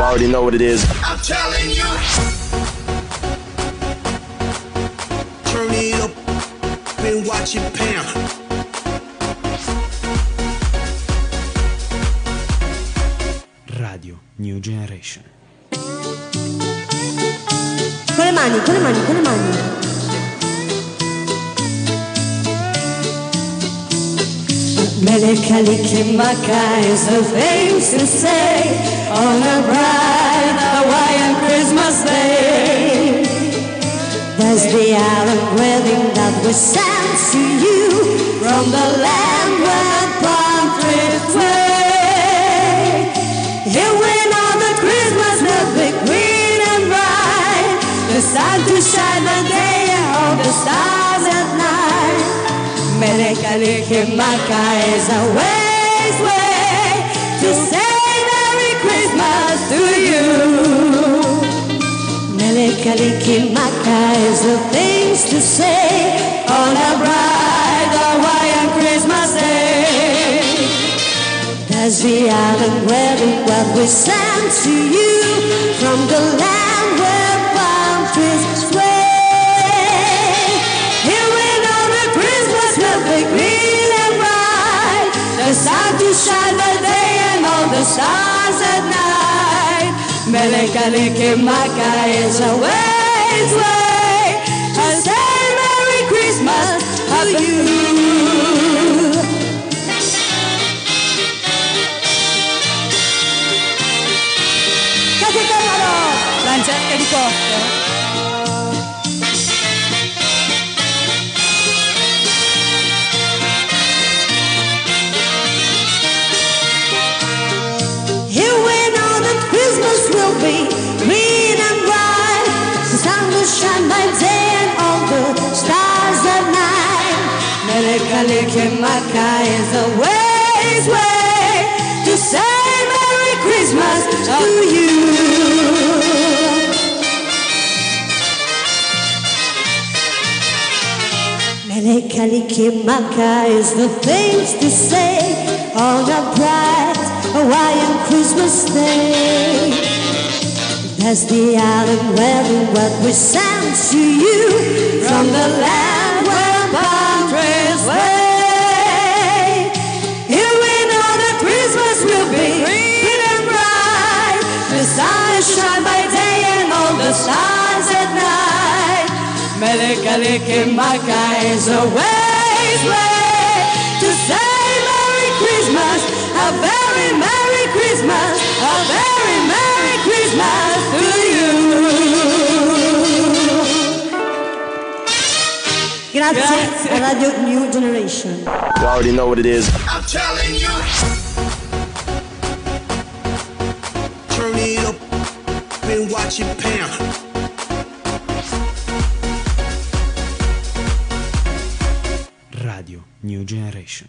You already know what it is. I'm telling you. Turn it up and watch it pound. Radio New Generation. Con le mani, con le mani, con le mani. Melekalikimaka is the things to say on a bright Hawaiian Christmas day. There's the island wedding that was sent to you from the land where palm trees sway. Here we know that Christmas will be green and bright, the sun to shine the day of the night. Melekalikimaka is a way's way to say Merry Christmas to you. Melekalikimaka is the things to say on a bright Hawaiian Christmas day. There's the island wedding what we sent to you from the land where palm trees shine by day and all the stars at night. Melekalikimaka is a way's way. I say Merry Christmas to you. Lancetta di coppia. Melekalikimaka is the way's way to say Merry Christmas to you. Melekalikimaka is the things to say on a bright Hawaiian Christmas day. There's the island wedding what we sent to you from the land Melekalikimaka is a way's way to say Merry Christmas, a very Merry Christmas, a very Merry Christmas to you. Grazie, a Radio New Generation. You already know what it is. I'm telling you. Turn it up and watch it New Generation.